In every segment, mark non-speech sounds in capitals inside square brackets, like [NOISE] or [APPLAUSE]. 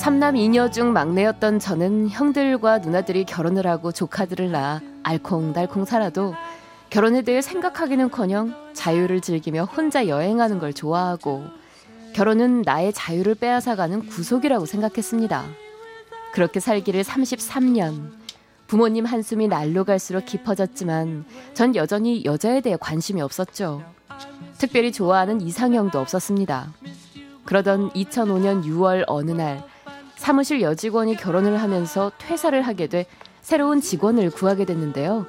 삼남 이녀 중 막내였던 저는 형들과 누나들이 결혼을 하고 조카들을 낳아 알콩달콩 살아도 결혼에 대해 생각하기는커녕 자유를 즐기며 혼자 여행하는 걸 좋아하고 결혼은 나의 자유를 빼앗아가는 구속이라고 생각했습니다. 그렇게 살기를 33년 부모님 한숨이 날로 갈수록 깊어졌지만 전 여전히 여자에 대해 관심이 없었죠. 특별히 좋아하는 이상형도 없었습니다. 그러던 2005년 6월 어느 날 사무실 여직원이 결혼을 하면서 퇴사를 하게 돼 새로운 직원을 구하게 됐는데요.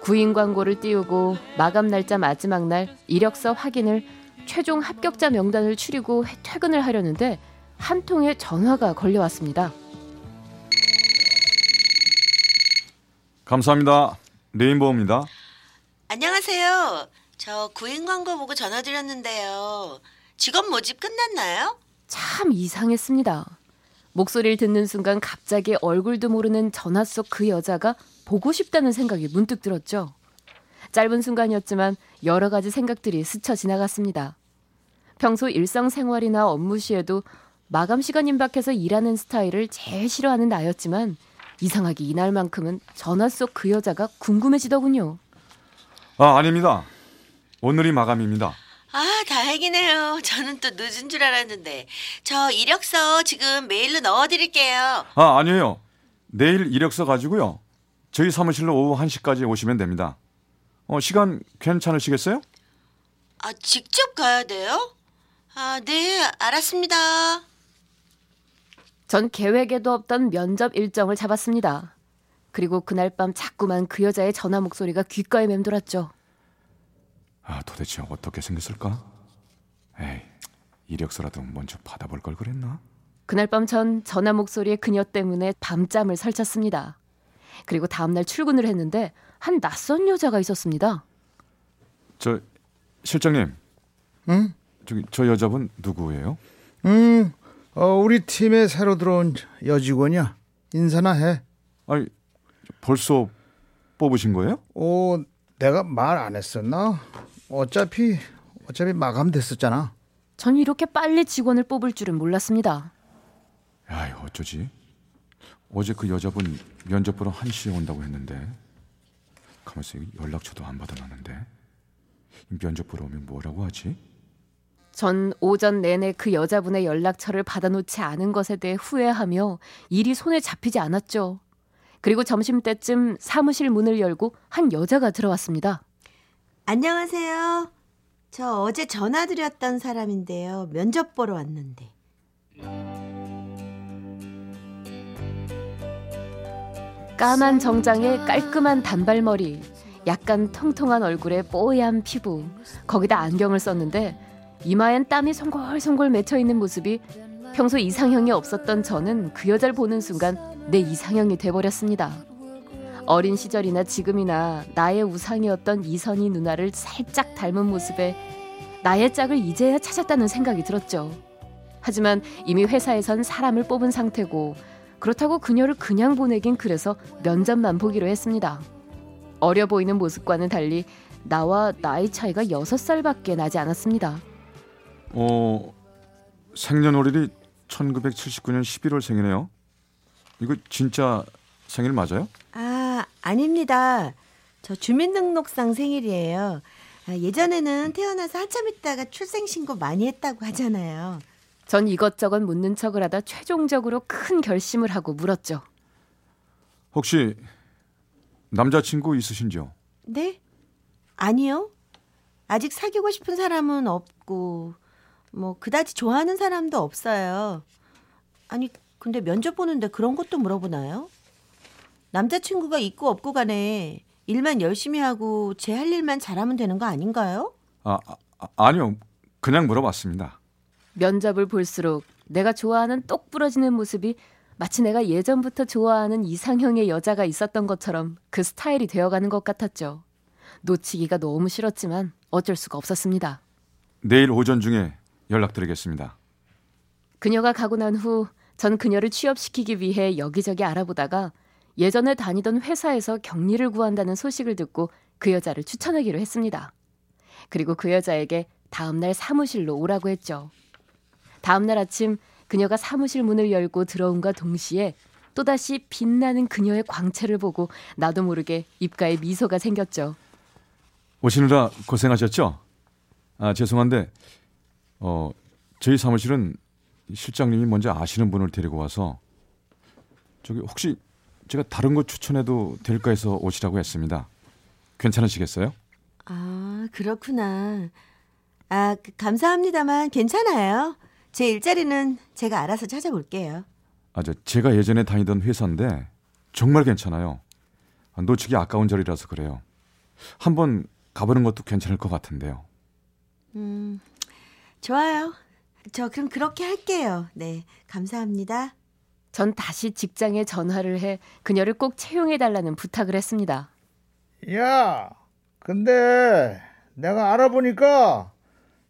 구인 광고를 띄우고 마감 날짜 마지막 날 이력서 확인을 최종 합격자 명단을 추리고 퇴근을 하려는데 한 통의 전화가 걸려왔습니다. 감사합니다. 레인보우입니다. 안녕하세요. 저 구인 광고 보고 전화드렸는데요. 직원 모집 끝났나요? 참 이상했습니다. 목소리를 듣는 순간 갑자기 얼굴도 모르는 전화 속 그 여자가 보고 싶다는 생각이 문득 들었죠. 짧은 순간이었지만 여러 가지 생각들이 스쳐 지나갔습니다. 평소 일상생활이나 업무 시에도 마감 시간 임박해서 일하는 스타일을 제일 싫어하는 나였지만 이상하게 이날만큼은 전화 속 그 여자가 궁금해지더군요. 아, 아닙니다. 오늘이 마감입니다. 아, 다행이네요. 저는 또 늦은 줄 알았는데. 저 이력서 지금 메일로 넣어드릴게요. 아, 아니에요. 내일 이력서 가지고요. 저희 사무실로 오후 1시까지 오시면 됩니다. 어, 시간 괜찮으시겠어요? 아, 직접 가야 돼요? 아, 네, 알았습니다. 전 계획에도 없던 면접 일정을 잡았습니다. 그리고 그날 밤 자꾸만 그 여자의 전화 목소리가 귓가에 맴돌았죠. 아, 도대체 어떻게 생겼을까? 에이, 이력서라도 먼저 받아볼 걸 그랬나? 그날 밤 전 전화 목소리의 그녀 때문에 밤잠을 설쳤습니다. 그리고 다음날 출근을 했는데 한 낯선 여자가 있었습니다. 저 실장님. 응? 저기 저 여자분 누구예요? 음, 어, 우리 팀에 새로 들어온 여직원이야. 인사나 해. 아니 벌써 뽑으신 거예요? 어, 내가 말 안 했었나? 어차피 어차피 마감됐었잖아. 전 이렇게 빨리 직원을 뽑을 줄은 몰랐습니다. 야, 어쩌지? 어제 그 여자분 면접 보러 1시에 온다고 했는데 가만있어 연락처도 안 받아놨는데 면접 보러 오면 뭐라고 하지? 전 오전 내내 그 여자분의 연락처를 받아놓지 않은 것에 대해 후회하며 일이 손에 잡히지 않았죠. 그리고 점심때쯤 사무실 문을 열고 한 여자가 들어왔습니다. 안녕하세요. 저 어제 전화드렸던 사람인데요. 면접 보러 왔는데. 까만 정장에 깔끔한 단발머리, 약간 통통한 얼굴에 뽀얀 피부, 거기다 안경을 썼는데 이마엔 땀이 송골송골 맺혀 있는 모습이 평소 이상형이 없었던 저는 그 여자를 보는 순간 내 이상형이 돼버렸습니다. 어린 시절이나 지금이나 나의 우상이었던 이선희 누나를 살짝 닮은 모습에 나의 짝을 이제야 찾았다는 생각이 들었죠. 하지만 이미 회사에선 사람을 뽑은 상태고 그렇다고 그녀를 그냥 보내긴 그래서 면접만 보기로 했습니다. 어려 보이는 모습과는 달리 나와 나이 차이가 6살밖에 나지 않았습니다. 어, 생년월일이 1979년 11월 생이네요. 이거 진짜 생일 맞아요? 아, 아닙니다. 저 주민등록상 생일이에요. 아, 예전에는 태어나서 한참 있다가 출생신고 많이 했다고 하잖아요. 전 이것저것 묻는 척을 하다 최종적으로 큰 결심을 하고 물었죠. 혹시 남자친구 있으신지요? 네? 아니요. 아직 사귀고 싶은 사람은 없고 뭐 그다지 좋아하는 사람도 없어요. 아니 근데 면접 보는데 그런 것도 물어보나요? 남자친구가 있고 없고 간에 일만 열심히 하고 제 할 일만 잘하면 되는 거 아닌가요? 아, 아 아니요. 그냥 물어봤습니다. 면접을 볼수록 내가 좋아하는 똑 부러지는 모습이 마치 내가 예전부터 좋아하는 이상형의 여자가 있었던 것처럼 그 스타일이 되어가는 것 같았죠. 놓치기가 너무 싫었지만 어쩔 수가 없었습니다. 내일 오전 중에 연락드리겠습니다. 그녀가 가고 난 후 전 그녀를 취업시키기 위해 여기저기 알아보다가 예전에 다니던 회사에서 격리를 구한다는 소식을 듣고 그 여자를 추천하기로 했습니다. 그리고 그 여자에게 다음날 사무실로 오라고 했죠. 다음날 아침 그녀가 사무실 문을 열고 들어온과 동시에 또다시 빛나는 그녀의 광채를 보고 나도 모르게 입가에 미소가 생겼죠. 오시느라 고생하셨죠? 아 죄송한데 어 저희 사무실은 실장님이 먼저 아시는 분을 데리고 와서 저기 혹시 제가 다른 거 추천해도 될까 해서 오시라고 했습니다. 괜찮으시겠어요? 아, 그렇구나. 아, 그- 감사합니다만 괜찮아요. 제 일자리는 제가 알아서 찾아볼게요. 아 저 제가 예전에 다니던 회사인데 정말 괜찮아요. 아, 놓치기 아까운 자리라서 그래요. 한번 가보는 것도 괜찮을 것 같은데요. 음, 좋아요. 저 그럼 그렇게 할게요. 네, 감사합니다. 전 다시 직장에 전화를 해 그녀를 꼭 채용해 달라는 부탁을 했습니다. 야, 근데 내가 알아보니까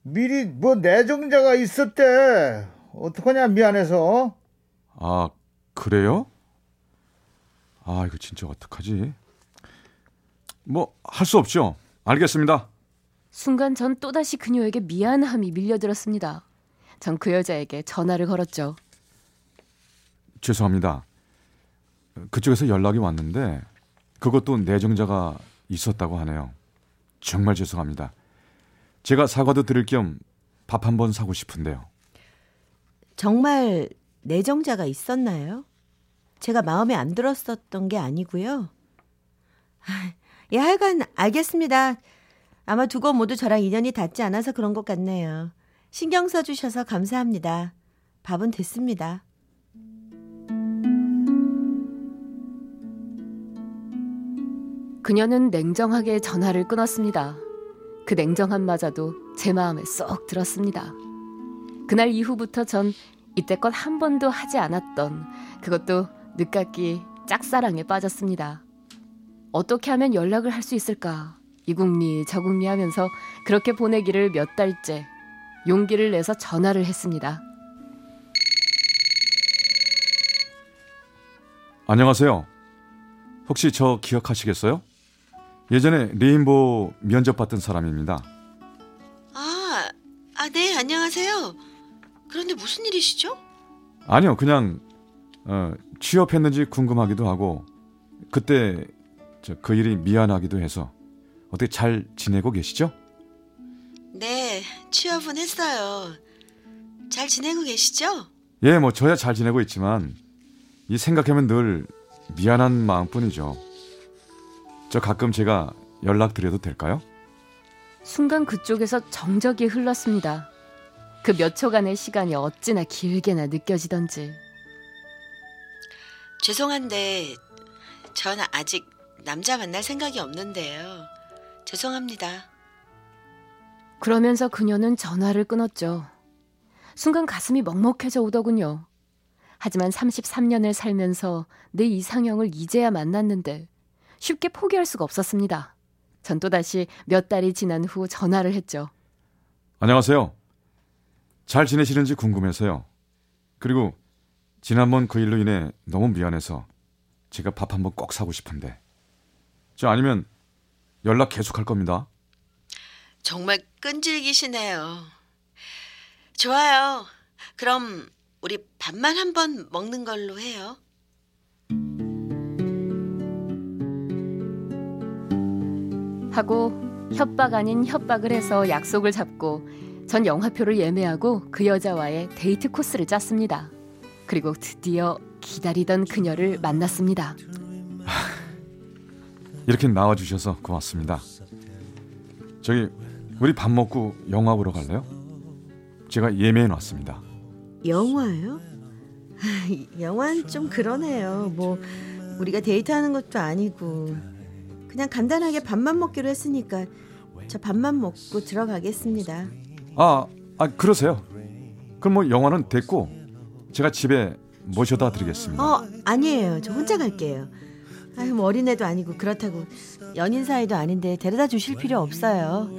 미리 뭐 내정자가 있었대. 어떡하냐 미안해서. 아 그래요? 아 이거 진짜 어떡하지? 뭐 할 수 없죠. 알겠습니다. 순간 전 또다시 그녀에게 미안함이 밀려들었습니다. 전 그 여자에게 전화를 걸었죠. 죄송합니다. 그쪽에서 연락이 왔는데 그것도 내정자가 있었다고 하네요. 정말 죄송합니다. 제가 사과도 드릴 겸 밥 한 번 사고 싶은데요. 정말 내정자가 있었나요? 제가 마음에 안 들었었던 게 아니고요. 아, 예, 하여간 알겠습니다. 아마 두곳 모두 저랑 인연이 닿지 않아서 그런 것 같네요. 신경 써주셔서 감사합니다. 밥은 됐습니다. 그녀는 냉정하게 전화를 끊었습니다. 그 냉정함마저도 제 마음에 쏙 들었습니다. 그날 이후부터 전 이때껏 한 번도 하지 않았던 그것도 늦깎이 짝사랑에 빠졌습니다. 어떻게 하면 연락을 할 수 있을까? 이국리 저국리 하면서 그렇게 보내기를 몇 달째 용기를 내서 전화를 했습니다. 안녕하세요. 혹시 저 기억하시겠어요? 예전에 레인보우 면접 봤던 사람입니다. 아, 아, 네, 안녕하세요. 그런데 무슨 일이시죠? 아니요, 그냥 어, 취업했는지 궁금하기도 하고 그때 저 그 일이 미안하기도 해서 어떻게 잘 지내고 계시죠? 네, 취업은 했어요. 잘 지내고 계시죠? 예, 뭐 저야 잘 지내고 있지만 이 생각하면 늘 미안한 마음뿐이죠. 저 가끔 제가 연락 드려도 될까요? 순간 그쪽에서 정적이 흘렀습니다. 그 몇 초간의 시간이 어찌나 길게나 느껴지던지. 죄송한데 전 아직 남자 만날 생각이 없는데요. 죄송합니다. 그러면서 그녀는 전화를 끊었죠. 순간 가슴이 먹먹해져 오더군요. 하지만 33년을 살면서 내 이상형을 이제야 만났는데 쉽게 포기할 수가 없었습니다. 전 또다시 몇 달이 지난 후 전화를 했죠. 안녕하세요. 잘 지내시는지 궁금해서요. 그리고 지난번 그 일로 인해 너무 미안해서 제가 밥 한번 꼭 사고 싶은데. 저 아니면 연락 계속 할 겁니다. 정말 끈질기시네요. 좋아요. 그럼 우리 밥만 한번 먹는 걸로 해요. 하고 협박 아닌 협박을 해서 약속을 잡고 전 영화표를 예매하고 그 여자와의 데이트 코스를 짰습니다. 그리고 드디어 기다리던 그녀를 만났습니다. [LAUGHS] 이렇게 나와 주셔서 고맙습니다. 저기 우리 밥 먹고 영화 보러 갈래요? 제가 예매해 놨습니다. 영화요? 영화는 좀 그러네요. 뭐 우리가 데이트하는 것도 아니고 그냥 간단하게 밥만 먹기로 했으니까 저 밥만 먹고 들어가겠습니다. 아 아 그러세요. 그럼 뭐 영화는 됐고 제가 집에 모셔다 드리겠습니다. 어, 아니에요. 저 혼자 갈게요. 아유, 뭐 어린애도 아니고 그렇다고 연인 사이도 아닌데 데려다 주실 필요 없어요.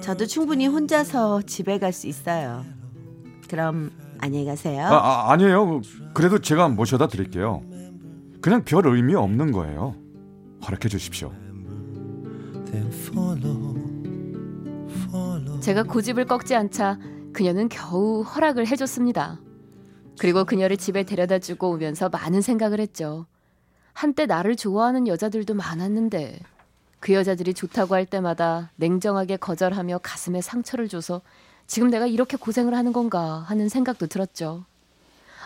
저도 충분히 혼자서 집에 갈 수 있어요. 그럼 안녕히 가세요. 아, 아 아니에요. 그래도 제가 모셔다 드릴게요. 그냥 별 의미 없는 거예요. 허락해 주십시오. 제가 고집을 꺾지 않자 그녀는 겨우 허락을 해줬습니다. 그리고 그녀를 집에 데려다 주고 오면서 많은 생각을 했죠. 한때 나를 좋아하는 여자들도 많았는데 그 여자들이 좋다고 할 때마다 냉정하게 거절하며 가슴에 상처를 줘서 지금 내가 이렇게 고생을 하는 건가 하는 생각도 들었죠.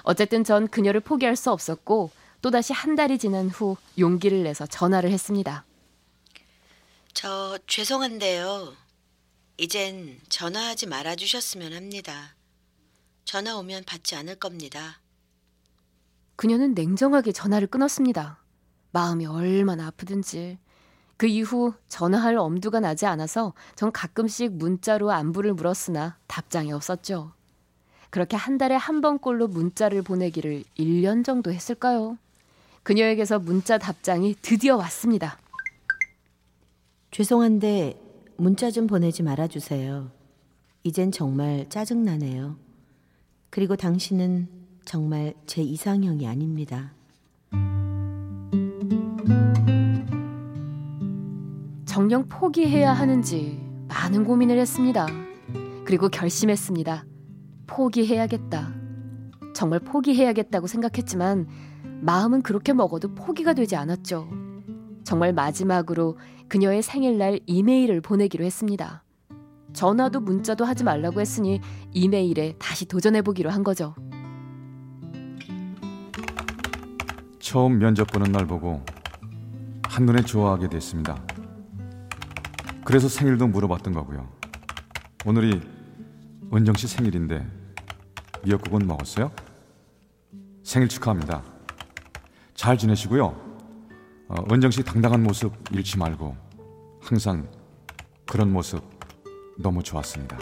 어쨌든 전 그녀를 포기할 수 없었고 또다시 한 달이 지난 후 용기를 내서 전화를 했습니다. 저 죄송한데요. 이젠 전화하지 말아 주셨으면 합니다. 전화 오면 받지 않을 겁니다. 그녀는 냉정하게 전화를 끊었습니다. 마음이 얼마나 아프든지. 그 이후 전화할 엄두가 나지 않아서 전 가끔씩 문자로 안부를 물었으나 답장이 없었죠. 그렇게 한 달에 한 번꼴로 문자를 보내기를 1년 정도 했을까요? 그녀에게서 문자 답장이 드디어 왔습니다. 죄송한데 문자 좀 보내지 말아 주세요. 이젠 정말 짜증나네요. 그리고 당신은 정말 제 이상형이 아닙니다. 정녕 포기해야 하는지 많은 고민을 했습니다. 그리고 결심했습니다. 포기해야겠다. 정말 포기해야겠다고 생각했지만 마음은 그렇게 먹어도 포기가 되지 않았죠. 정말 마지막으로 그녀의 생일날 이메일을 보내기로 했습니다. 전화도 문자도 하지 말라고 했으니 이메일에 다시 도전해보기로 한 거죠. 처음 면접 보는 날 보고 한눈에 좋아하게 됐습니다. 그래서 생일도 물어봤던 거고요. 오늘이 은정 씨 생일인데 미역국은 먹었어요? 생일 축하합니다. 잘 지내시고요. 어, 은정 씨 당당한 모습 잃지 말고 항상 그런 모습 너무 좋았습니다.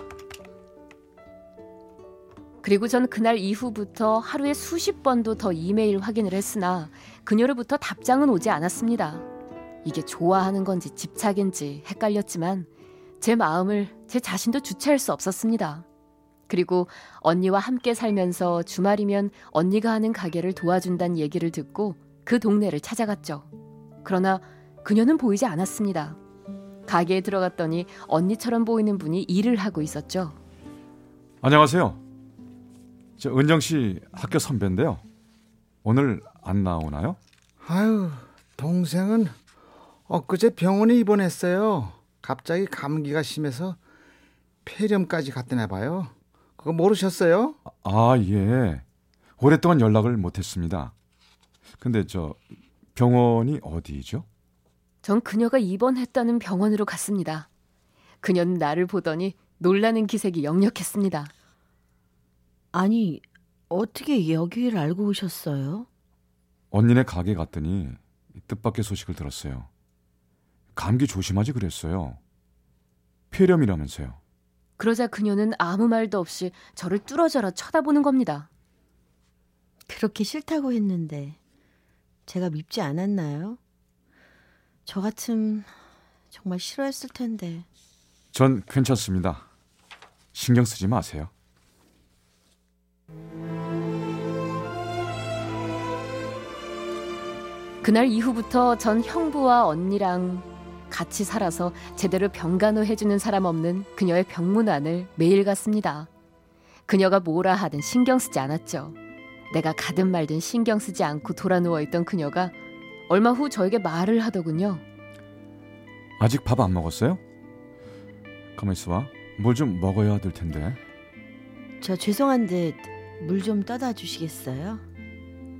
그리고 전 그날 이후부터 하루에 수십 번도 더 이메일 확인을 했으나 그녀로부터 답장은 오지 않았습니다. 이게 좋아하는 건지 집착인지 헷갈렸지만 제 마음을 제 자신도 주체할 수 없었습니다. 그리고 언니와 함께 살면서 주말이면 언니가 하는 가게를 도와준다는 얘기를 듣고 그 동네를 찾아갔죠. 그러나 그녀는 보이지 않았습니다. 가게에 들어갔더니 언니처럼 보이는 분이 일을 하고 있었죠. 안녕하세요. 저 은정 씨 학교 선배인데요. 오늘 안 나오나요? 아유, 동생은 엊그제 병원에 입원했어요. 갑자기 감기가 심해서 폐렴까지 갔다나 봐요. 그거 모르셨어요? 아, 예. 오랫동안 연락을 못 했습니다. 근데 저 병원이 어디죠? 전 그녀가 입원했다는 병원으로 갔습니다. 그녀는 나를 보더니 놀라는 기색이 역력했습니다. 아니, 어떻게 여기를 알고 오셨어요? 언니네 가게 갔더니 뜻밖의 소식을 들었어요. 감기 조심하지 그랬어요. 폐렴이라면서요. 그러자 그녀는 아무 말도 없이 저를 뚫어져라 쳐다보는 겁니다. 그렇게 싫다고 했는데 제가 밉지 않았나요? 저 같음 정말 싫어했을 텐데. 전 괜찮습니다. 신경 쓰지 마세요. 그날 이후부터 전 형부와 언니랑 같이 살아서 제대로 병간호 해주는 사람 없는 그녀의 병문안을 매일 갔습니다. 그녀가 뭐라 하든 신경 쓰지 않았죠. 내가 가든 말든 신경 쓰지 않고 돌아 누워 있던 그녀가 얼마 후 저에게 말을 하더군요. 아직 밥 안 먹었어요? 가만 있어봐. 뭘 좀 먹어야 될 텐데. 저 죄송한데 물 좀 떠다 주시겠어요?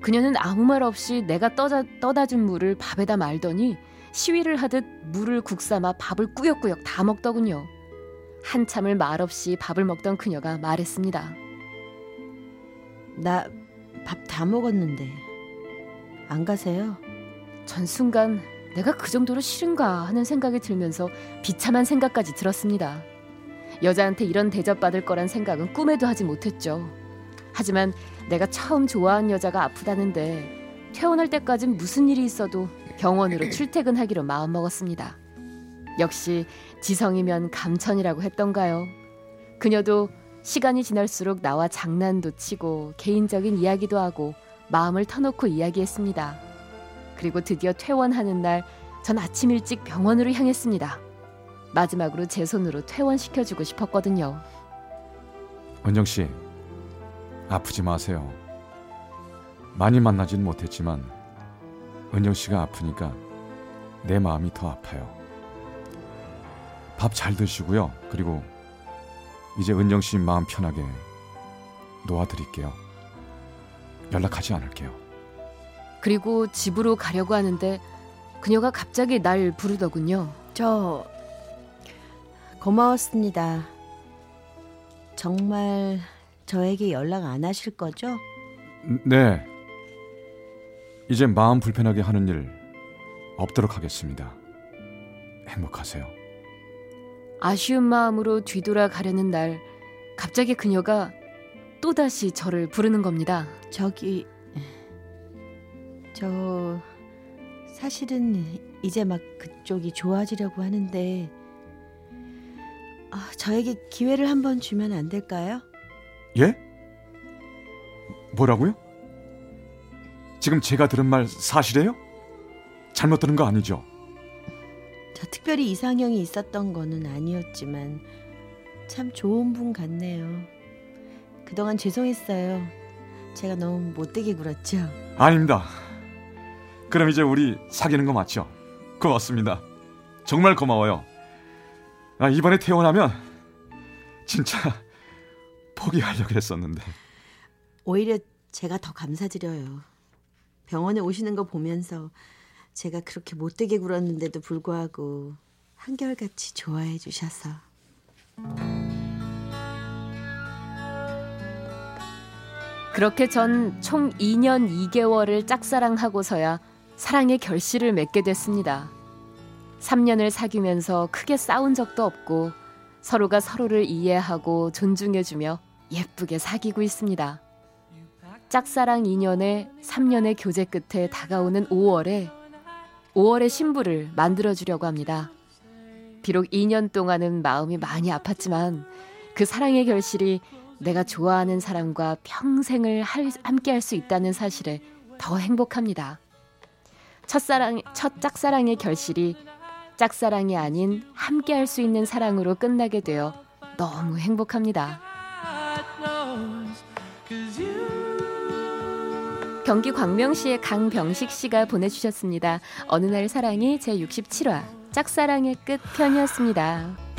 그녀는 아무 말 없이 내가 떠다, 떠다 준 물을 밥에다 말더니 시위를 하듯 물을 국삼아 밥을 꾸역꾸역 다 먹더군요. 한참을 말없이 밥을 먹던 그녀가 말했습니다. 나 밥 다 먹었는데 안 가세요? 전 순간 내가 그 정도로 싫은가 하는 생각이 들면서 비참한 생각까지 들었습니다. 여자한테 이런 대접받을 거란 생각은 꿈에도 하지 못했죠. 하지만 내가 처음 좋아한 여자가 아프다는데 퇴원할 때까진 무슨 일이 있어도 병원으로 [CLEARS THROAT] 출퇴근하기로 마음먹었습니다. 역시 지성이면 감천이라고 했던가요. 그녀도 시간이 지날수록 나와 장난도 치고 개인적인 이야기도 하고 마음을 터놓고 이야기했습니다. 그리고 드디어 퇴원하는 날 전 아침 일찍 병원으로 향했습니다. 마지막으로 제 손으로 퇴원시켜주고 싶었거든요. 은정 씨, 아프지 마세요. 많이 만나진 못했지만 은정 씨가 아프니까 내 마음이 더 아파요. 밥 잘 드시고요. 그리고 이제 은정 씨 마음 편하게 놓아드릴게요. 연락하지 않을게요. 그리고 집으로 가려고 하는데 그녀가 갑자기 날 부르더군요. 저 고마웠습니다. 정말 저에게 연락 안 하실 거죠? 네. 이제 마음 불편하게 하는 일 없도록 하겠습니다. 행복하세요. 아쉬운 마음으로 뒤돌아 가려는 날 갑자기 그녀가 또다시 저를 부르는 겁니다. 저기 저 사실은 이제 막 그쪽이 좋아지려고 하는데 아, 저에게 기회를 한번 주면 안 될까요? 예? 뭐라고요? 지금 제가 들은 말 사실이에요? 잘못 들은 거 아니죠? 저 특별히 이상형이 있었던 거는 아니었지만 참 좋은 분 같네요. 그동안 죄송했어요. 제가 너무 못되게 굴었죠. 아닙니다. 그럼 이제 우리 사귀는 거 맞죠? 고맙습니다. 정말 고마워요. 아, 이번에 퇴원하면 진짜 [LAUGHS] 포기하려고 했었는데. 오히려 제가 더 감사드려요. 병원에 오시는 거 보면서 제가 그렇게 못되게 굴었는데도 불구하고 한결같이 좋아해 주셔서 그렇게 전 총 2년 2개월을 짝사랑하고서야 사랑의 결실을 맺게 됐습니다. 3년을 사귀면서 크게 싸운 적도 없고 서로가 서로를 이해하고 존중해주며 예쁘게 사귀고 있습니다. 짝사랑 2년에 3년의 교제 끝에 다가오는 5월에 5월의 신부를 만들어주려고 합니다. 비록 2년 동안은 마음이 많이 아팠지만 그 사랑의 결실이 내가 좋아하는 사람과 평생을 할, 함께 할 수 있다는 사실에 더 행복합니다. 첫사랑, 첫 짝사랑의 결실이 짝사랑이 아닌 함께 할 수 있는 사랑으로 끝나게 되어 너무 행복합니다. 경기 광명시의 강병식 씨가 보내주셨습니다. 어느 날 사랑이 제 67화 짝사랑의 끝 편이었습니다.